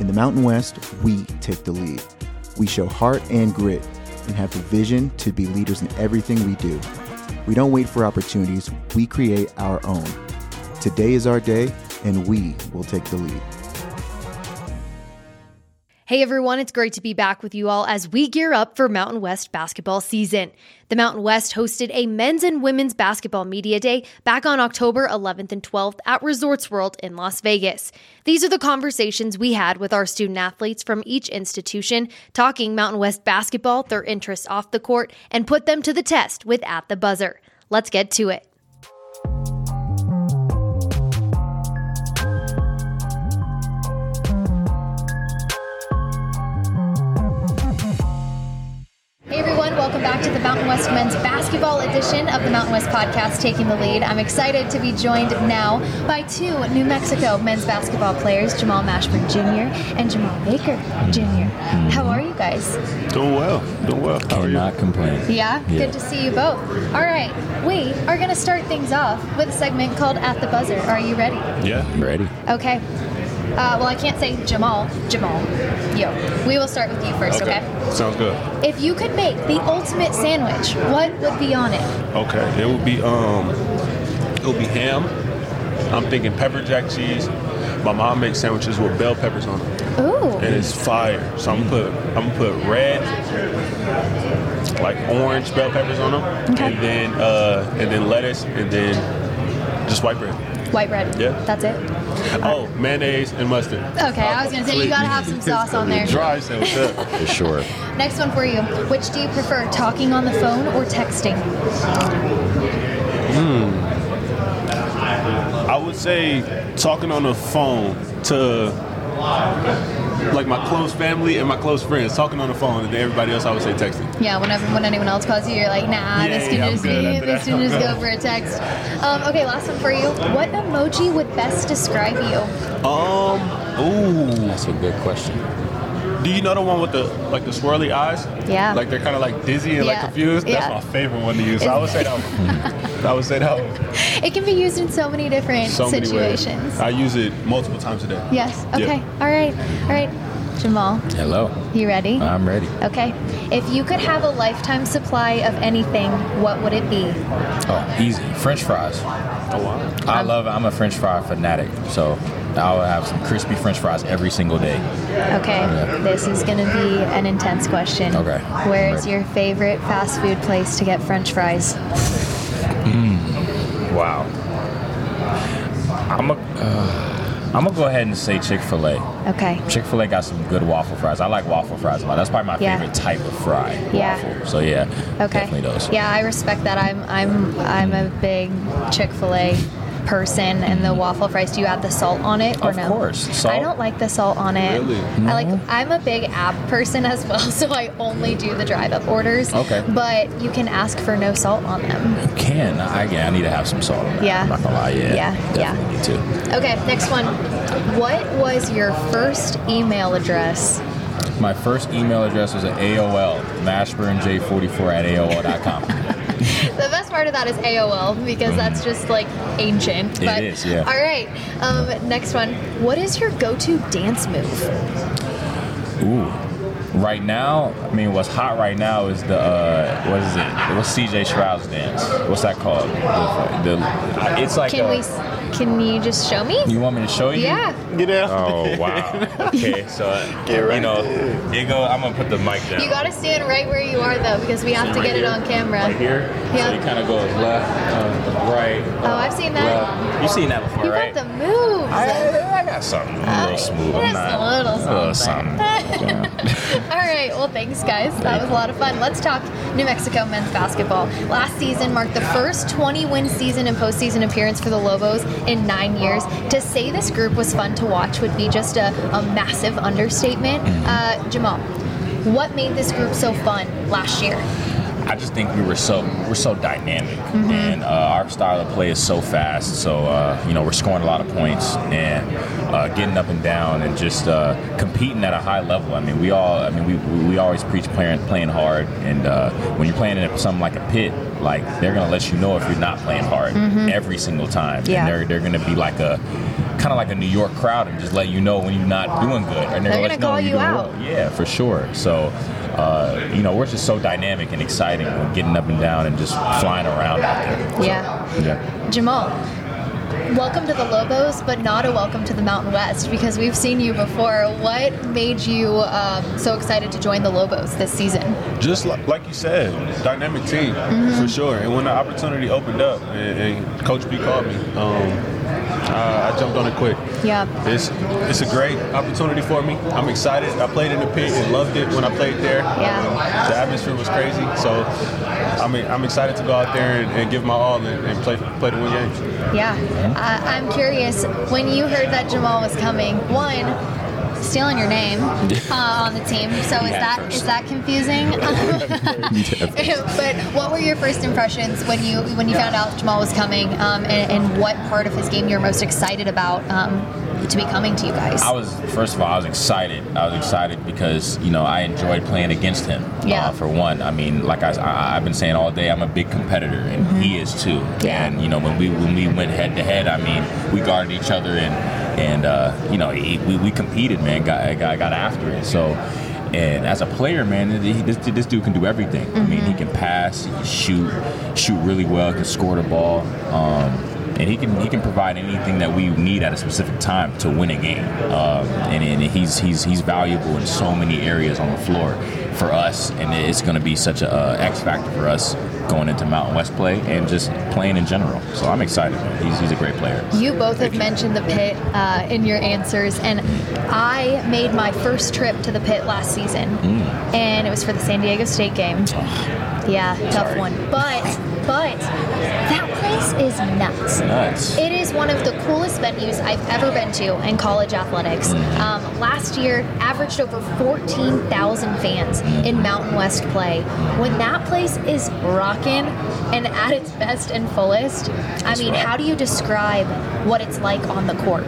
In the Mountain West, we take the lead. We show heart and grit and have the vision to be leaders in everything we do. We don't wait for opportunities, we create our own. Today is our day, and we will take the lead. Hey everyone, it's great to be back with you all as we gear up for Mountain West basketball season. The Mountain West hosted a men's and women's basketball media day back on October 11th and 12th at Resorts World in Las Vegas. These are the conversations we had with our student athletes from each institution, talking Mountain West basketball, their interests off the court, and put them to the test with At the Buzzer. Let's get to it. Back to the Mountain West Men's Basketball edition of the Mountain West Podcast Taking the Lead. I'm excited to be joined now by two New Mexico men's basketball players, Jamal Mashburn Jr. and Jamal Baker Jr. How are you guys? Doing well. Doing well. How are you? Cannot complain. Yeah? Yeah. Good to see you both. All right, we are going to start things off with a segment called At the Buzzer. Are you ready? Yeah. Ready? Okay. Uh, well, I can't say Jamal. Jamal. Yo. We will start with you first, okay? Sounds good. If you could make the ultimate sandwich, what would be on it? Okay. It would be um it would be ham. I'm thinking pepper jack cheese. My mom makes sandwiches with bell peppers on them. Ooh. And it's fire. So I'm gonna put I'm gonna put red like orange bell peppers on them. Okay. And then uh and then lettuce and then just white bread. White bread. Yeah. That's it. Oh, mayonnaise and mustard. Okay, I was gonna say you gotta have some sauce on there. Dry sandwich. For sure. Next one for you. Which do you prefer, talking on the phone or texting? Hmm. I would say talking on the phone to like my close family and my close friends, talking on the phone, and then everybody else I would say texting. Yeah, whenever when anyone else calls you, you're like, nah, this can yeah, just be, this can just go for a text. Um, okay, last one for you. What emoji would best describe you? Um, ooh, That's a good question. Do you know the one with the like the swirly eyes? Yeah. Like they're kind of like dizzy and Yeah, like confused. yeah. That's my favorite one to use. So I would say that one. I would say that one. It can be used in so many different So many ways. situations. I use it multiple times a day. Yes. Yeah. Okay. All right. All right. Jamal, Hello. you ready? I'm ready. Okay. If you could have a lifetime supply of anything, what would it be? Oh, easy. French fries. Oh wow. I love. it. I'm a French fry fanatic. So I will have some crispy French fries every single day. Okay. Yeah. This is going to be an intense question. Okay. Where is your favorite fast food place to get french fries? Wow. I'm a. Uh, I'm gonna go ahead and say Chick Fil A. Okay. Chick Fil A got some good waffle fries. I like waffle fries a lot. That's probably my Yeah. favorite type of fry. Yeah. Waffle. So yeah. Okay. Definitely those. Yeah, I respect that. I'm I'm I'm a big Chick-fil-A person and the waffle fries. Do you add the salt on it or Of no? Of course. Salt? I don't like the salt on it. Really? I like I'm a big app person as well, so I only do the drive up orders. Okay. But you can ask for no salt on them. You can. I, I need to have some salt on that. Yeah. I'm not gonna lie. Yeah. Yeah, yeah. Need to. Okay, next one. What was your first email address? My first email address was at AOL, mashburnj44 at AOL.com. The best part of that is AOL because that's just like ancient. It but, is, yeah. All right. Um, next one. What is your go-to dance move? Ooh. Right now, I mean, what's hot right now is the, uh, what is it? What's CJ Stroud's dance? What's that called? The, the, it's like Can a- we? S- Can you just show me? You want me to show you? Yeah. Get out. Oh wow. Okay, so Get right you know, there. you go. I'm gonna put the mic down. You gotta stand right where you are though because we have to Right get it on camera. Right here. Yeah. So you kind of go left, uh, right. Oh, I've seen that. left. You've seen that before, You right? got the moves. I, I got something a little smooth. Just not, a little something. Yeah. All right. Well, thanks, guys. That was a lot of fun. Let's talk New Mexico men's basketball. Last season marked the first 20-win season and postseason appearance for the Lobos in nine years. To say this group was fun to watch would be just a, a massive understatement. Uh, Jamal, what made this group so fun last year? I just think we were so we're so dynamic, Mm-hmm. and uh, our style of play is so fast. So uh, you know we're scoring a lot of points and uh, getting up and down and just uh, competing at a high level. I mean, we all I mean we, we always preach playing playing hard, and uh, when you're playing in something like a pit, like they're gonna let you know if you're not playing hard every single time. Mm-hmm. Yeah. And they're they're gonna be like a kind of like a New York crowd and just let you know when you're not doing good. And They're let gonna you know call you doing out. well. Yeah, for sure. So, uh, you know, we're just so dynamic and exciting, and getting up and down and just flying around out there. Yeah. Yeah. Jamal, welcome to the Lobos, but not a welcome to the Mountain West because we've seen you before. What made you um, so excited to join the Lobos this season? Just like, like you said, dynamic team for sure. And when the opportunity opened up and, and Coach B called me, um, I, I jumped on it quick. Yeah. It's it's a great opportunity for me. I'm excited. I played in the pit and loved it when I played there. Yeah. The atmosphere was crazy. So I mean, I'm excited to go out there and, and give my all and, and play play to win games. Yeah. Uh, I'm curious, when you heard that Jamal was coming, one, stealing your name uh, on the team. So is Yeah, that first. is that confusing? but what were your first impressions when you when you found out Jamal was coming, um, and, and what part of his game you're most excited about um, to be coming to you guys? I was first of all, I was excited. I was excited because you know I enjoyed playing against him. Yeah. Uh, for one, I mean, like I, I, I've been saying all day, I'm a big competitor, and he is too. Mm-hmm. Yeah. And you know, when we when we went head to head, I mean, we guarded each other, and and uh, you know, he, we, we competed, man. Got got got after it. So. And as a player, man, he, this, this dude can do everything. I mean, Mm-hmm. he can pass, he can shoot, shoot really well, can score the ball. Um, and he can he can provide anything that we need at a specific time to win a game. Um, and, and he's he's he's valuable in so many areas on the floor for us, and it's going to be such a uh, X factor for us going into Mountain West play and just playing in general. So I'm excited. He's he's a great player. You both have mentioned the pit uh, in your answers, and I made my first trip to the pit last season, and it was for the San Diego State game. Yeah, tough Sorry. one, but but is nuts. Nuts. It is one of the coolest venues I've ever been to in college athletics. Um, last year, averaged over 14,000 fans in Mountain West play. When that place is rocking and at its best and fullest, I mean, how do you describe what it's like on the court?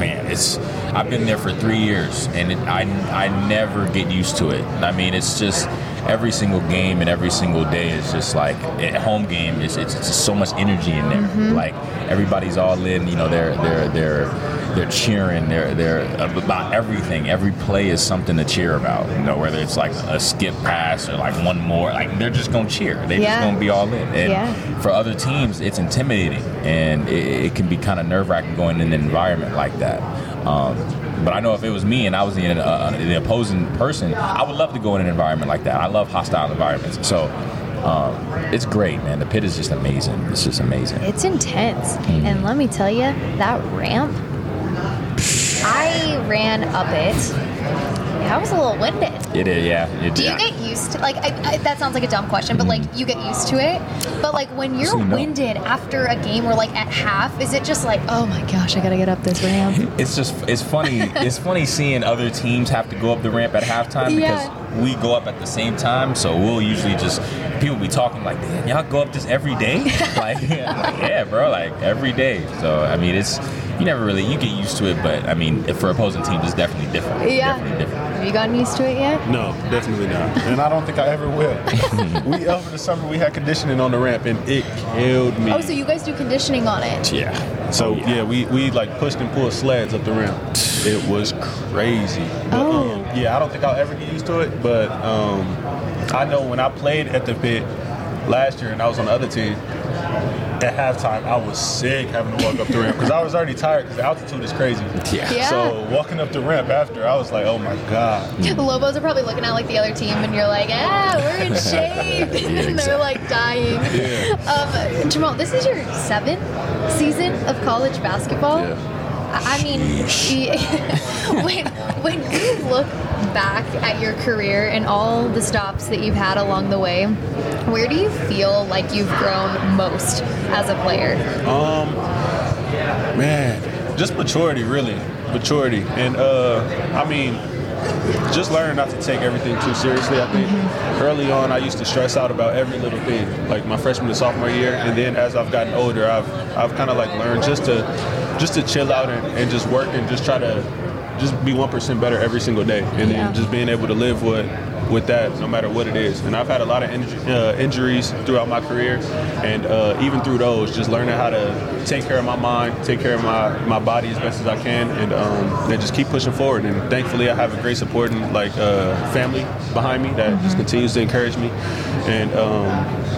man, it's I've been there for three years, and it, I I never get used to it. I mean, it's just every single game and every single day is just like at home game. It's, it's, so much energy in there. Mm-hmm. Like everybody's all in. You know, they're they're they're they're cheering. They're they're about everything. Every play is something to cheer about. You know, whether it's like a skip pass or like one more. Like they're just gonna cheer. They're Yeah. just gonna be all in. And Yeah. for other teams, it's intimidating and it, it can be kind of nerve wracking going in an environment like that. Um, but I know if it was me and I was the, uh, the opposing person, I would love to go in an environment like that. I love hostile environments. So um, it's great, man. The pit is just amazing. It's just amazing. It's intense. And let me tell you, that ramp, I ran up it. I was a little winded. It is, yeah. It, Do you yeah. get used to like I, I, that sounds like a dumb question, but like you get used to it. But like when you're So you know. winded after a game or like at half, is it just like, oh my gosh, I gotta get up this ramp? It's just it's funny. it's funny seeing other teams have to go up the ramp at halftime because Yeah. we go up at the same time. So we'll usually just people be talking like, "Damn, y'all go up this every day?" like, like, yeah, bro, like every day. So I mean, it's you never really you get used to it, but I mean, if for opposing teams, it's definitely different. Yeah. definitely different. Have you gotten used to it yet? No, definitely not. And I don't think I ever will. we over the summer we had conditioning on the ramp and it killed me. Oh, so you guys do conditioning on it? Yeah. So Oh, yeah. we we like pushed and pulled sleds up the ramp. It was crazy. But, Oh. um, yeah, I don't think I'll ever get used to it. But um, I know when I played at the pit last year and I was on the other team. At halftime, I was sick having to walk up the ramp because I was already tired because the altitude is crazy. Yeah. Yeah. So walking up the ramp after, I was like, "Oh my god!" The Lobos are probably looking at like the other team, and you're like, ah, we're in shape, and they're like dying. Um, Jamal, this is your seventh season of college basketball. Yeah. I I mean, when when you look back at your career and all the stops that you've had along the way, where do you feel like you've grown most as a player? Um, man, just maturity, really, maturity, and uh, I mean, just learning not to take everything too seriously. I think early on, I used to stress out about every little thing, like my freshman and sophomore year, and then as I've gotten older, I've I've kind of like learned just to just to chill out and, and just work and just try to just be one percent better every single day, and Yeah. then just being able to live what with that, no matter what it is. And I've had a lot of inju- uh, injuries throughout my career, and uh, even through those, just learning how to take care of my mind, take care of my, my body as best as I can, and um, and just keep pushing forward. And thankfully, I have a great supporting like uh, family behind me that just continues to encourage me, and. Um,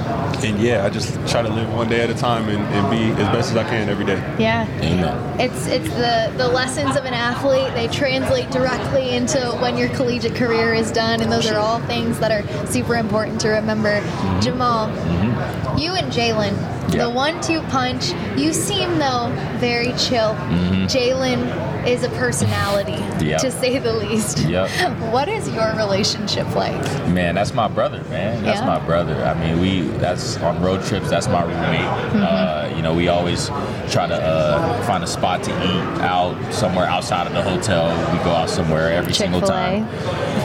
and yeah, I just try to live one day at a time and, and be as best as I can every day. Yeah. Amen. It's it's the the lessons of an athlete. They translate directly into when your collegiate career is done, and those are all things that are super important to remember. Jamal, you and Jalen, Mm-hmm. Yeah. the one-two punch. You seem though very chill. Jalen is a personality, Mm-hmm. Yep. to say the least. Yep. What is your relationship like? Man, that's my brother, man. That's Yeah. my brother. I mean, we that's on road trips. That's my roommate. Uh, you know, we always try to uh, find a spot to eat out somewhere outside of the hotel. We go out somewhere every single Chick-fil-A? time.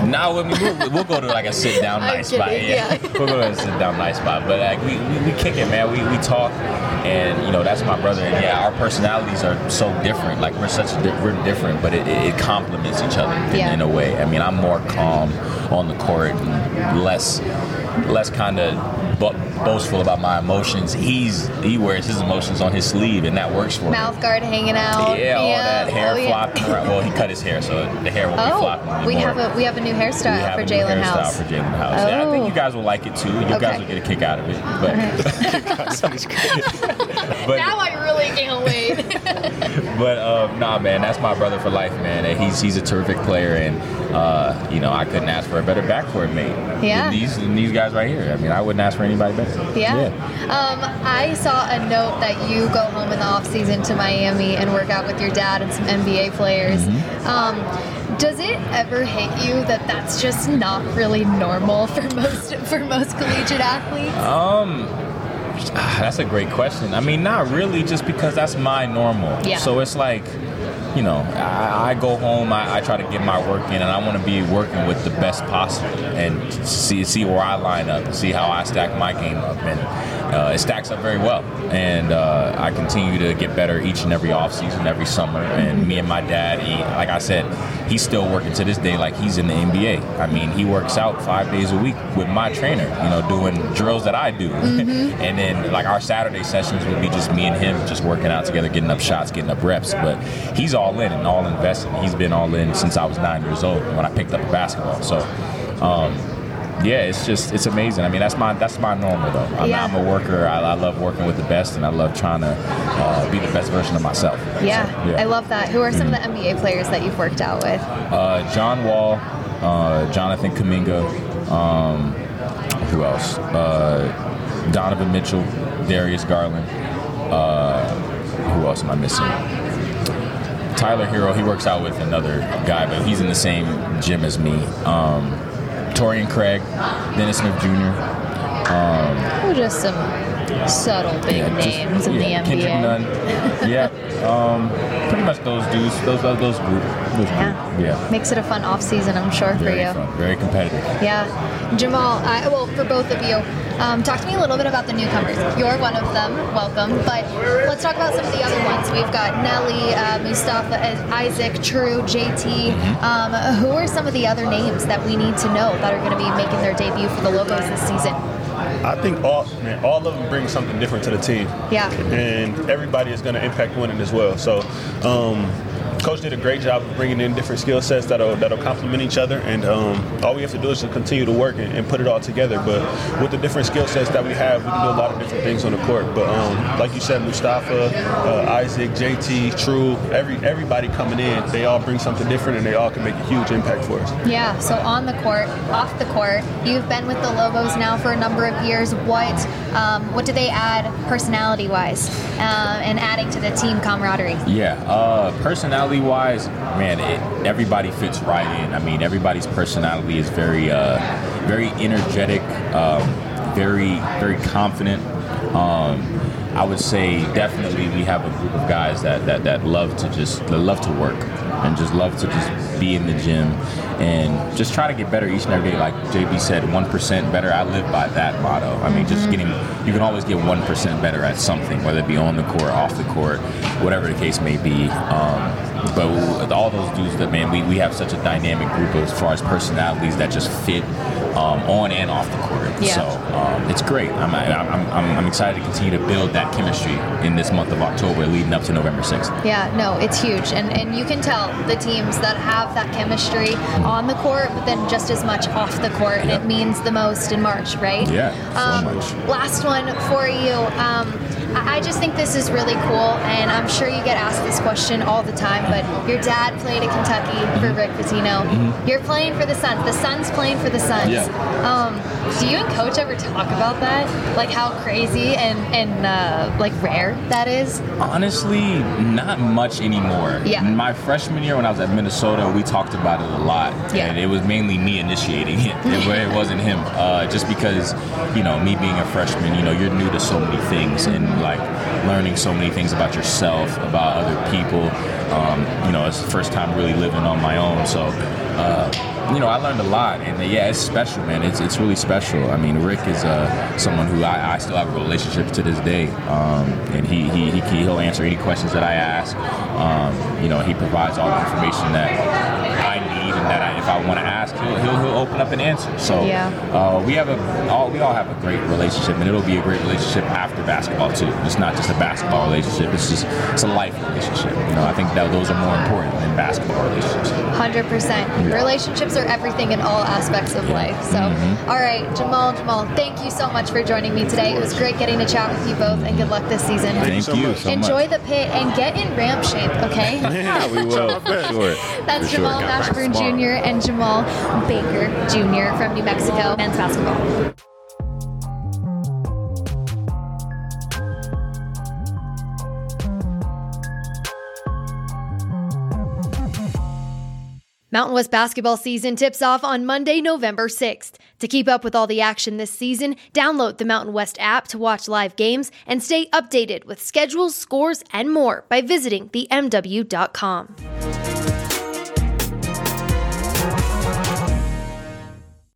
No, I mean, we'll, we'll go to like a sit down nice spot. Yeah, yeah. we'll go to a sit down nice spot. But like we, we, we kick it, man. We, we talk, and you know that's my brother. And yeah, our personalities are so different. Like we're such di- we're different, but it, it complements each other in, Yeah. in a way. I mean, I'm more calm on the court and less less kind of bo- boastful about my emotions. He's he wears his emotions on his sleeve, and that works for him. Mouth guard hanging out. Yeah, all that oh, hair Oh, yeah. around. Well, he cut his hair, so the hair won't be oh, flopping Oh, we have a we have a new hairstyle for Jalen hairstyle House. for Jalen House. Yeah, I think Oh. you guys will like it too. You Okay. guys will get a kick out of it. But, but now I really can't wait. But um, nah, man, that's my brother for life, man. And he's he's a terrific player, and uh, you know I couldn't ask for a better backcourt mate. Yeah. Than these than these guys right here. I mean, I wouldn't ask for anybody better. Yeah. Um, I saw a note that you go home in the off season to Miami and work out with your dad and some NBA players. Mm-hmm. Um, does it ever hit you that that's just not really normal for most for most collegiate athletes? Um, Ah, that's a great question. I mean, not really, just because that's my normal. Yeah. So it's like, you know, I, I go home, I, I try to get my work in, and I want to be working with the best possible and see see where I line up, see how I stack my game up, and uh, it stacks up very well. And uh, I continue to get better each and every offseason, every summer. And me and my dad, he, like I said, he's still working to this day like he's in the NBA. I mean, he works out five days a week with my trainer, you know, doing drills that I do. and then like our Saturday sessions would be just me and him just working out together, getting up shots, getting up reps. But he's all in and all invested. He's been all in since I was nine years old when I picked up a basketball. So. Um, yeah, it's just it's amazing. I mean, that's my that's my normal though. I'm, Yeah. I'm a worker. I, I love working with the best, and I love trying to uh, be the best version of myself. Yeah, So, I love that. Who are some of the NBA players that you've worked out with? uh, John Wall, uh, Jonathan Kuminga, um, who else? Uh, Donovan Mitchell, Darius Garland. Uh, who else am I missing? Tyler Herro, he works out with another guy, but he's in the same gym as me. Um, Torian Craig, Dennis Smith Jr. Oh, just some subtle big Yeah, just- names in yeah, the Kendrick NBA. Nunn. yeah, um, pretty much those dudes, those those, those group, those Yeah. group. Yeah, Makes it a fun off season, I'm sure, for very you. fun, very competitive. Yeah. Jamal, I, well, for both of you, um, talk to me a little bit about the newcomers. You're one of them, welcome. But let's talk about some of the other ones. We've got Nelly, uh, Mustafa, uh, Isaac, True, JT. Um, who are some of the other names that we need to know that are going to be making their debut for the Lobos this season? I think all man, all of them bring something different to the team. Yeah. And everybody is going to impact winning as well. So, um, coach did a great job of bringing in different skill sets that'll that'll complement each other. And um, all we have to do is to continue to work and, and put it all together. But with the different skill sets that we have, we can do a lot of different things on the court. But um, like you said, Mustafa, uh, Isaac, JT, True, every everybody coming in, they all bring something different, and they all can make a huge impact for us. Yeah, so on the court, off the court, you've been with the Lobos now for a number of years. What um, what do they add personality wise uh, and adding to the team camaraderie? Yeah, uh, personality wise, man, it, everybody fits right in. I mean, everybody's personality is very, uh, very energetic, um, very, very confident. Um, I would say definitely we have a group of guys that, that, that love to just that love to work and just love to just be in the gym and just try to get better each and every day. Like JB said, one percent better. I live by that motto. I mean, just getting you can always get one percent better at something, whether it be on the court, off the court, whatever the case may be. Um, but all those dudes that man, we, we have such a dynamic group as far as personalities that just fit um, on and off the court. Yeah. So um, it's great. I'm, I'm, I'm, I'm excited to continue to build that chemistry in this month of October, leading up to November 6th. Yeah, no, it's huge. And and you can tell the teams that have that chemistry on the court, but then just as much off the court, and it means the most in March, right? Yeah, so Um, much. Last one for you. I just think this is really cool, and I'm sure you get asked this question all the time. But your dad played at Kentucky for Rick Pitino. You're playing for the sons. The sons playing for the sons. Mm-hmm. Yeah. Um, do you and Coach ever talk about that? Like how crazy and and uh, like rare that is? Honestly, not much anymore. Yeah. My freshman year when I was at Minnesota, we talked about it a lot. Yeah. And it was mainly me initiating it. It, it wasn't him. Uh, just because, you know, me being a freshman, you know, you're new to so many things and like learning so many things about yourself, about other people. Um, you know, it's the first time really living on my own. So, uh, you know, I learned a lot, and uh, yeah, it's special, man. It's it's really special. I mean, Rick is uh, someone who I, I still have a relationship to this day, um, and he, he he he'll answer any questions that I ask. Um, you know, he provides all the information that I need, and that I, if I want to ask, he'll, open up and answer. So Yeah. uh, we have a all we all have a great relationship, and it'll be a great relationship after basketball too. It's not just a basketball relationship; it's just it's a life relationship. You know, I think that those are more important than basketball relationships. Hundred percent. Relationships are everything in all aspects of life. So, Mm-hmm. all right, Jamal, Jamal, thank you so much for joining me today. It was great getting to chat with you both, and good luck this season. Thank so you much. so Enjoy the pit and get in ramp shape, okay? Yeah, we will for sure. That's For. Jamal Gotta Mashburn. Jr. and Jamal Baker Jr. from New Mexico men's basketball. Mountain West basketball season tips off on Monday, November 6th. To keep up with all the action this season, download the Mountain West app to watch live games and stay updated with schedules, scores, and more by visiting themw.com.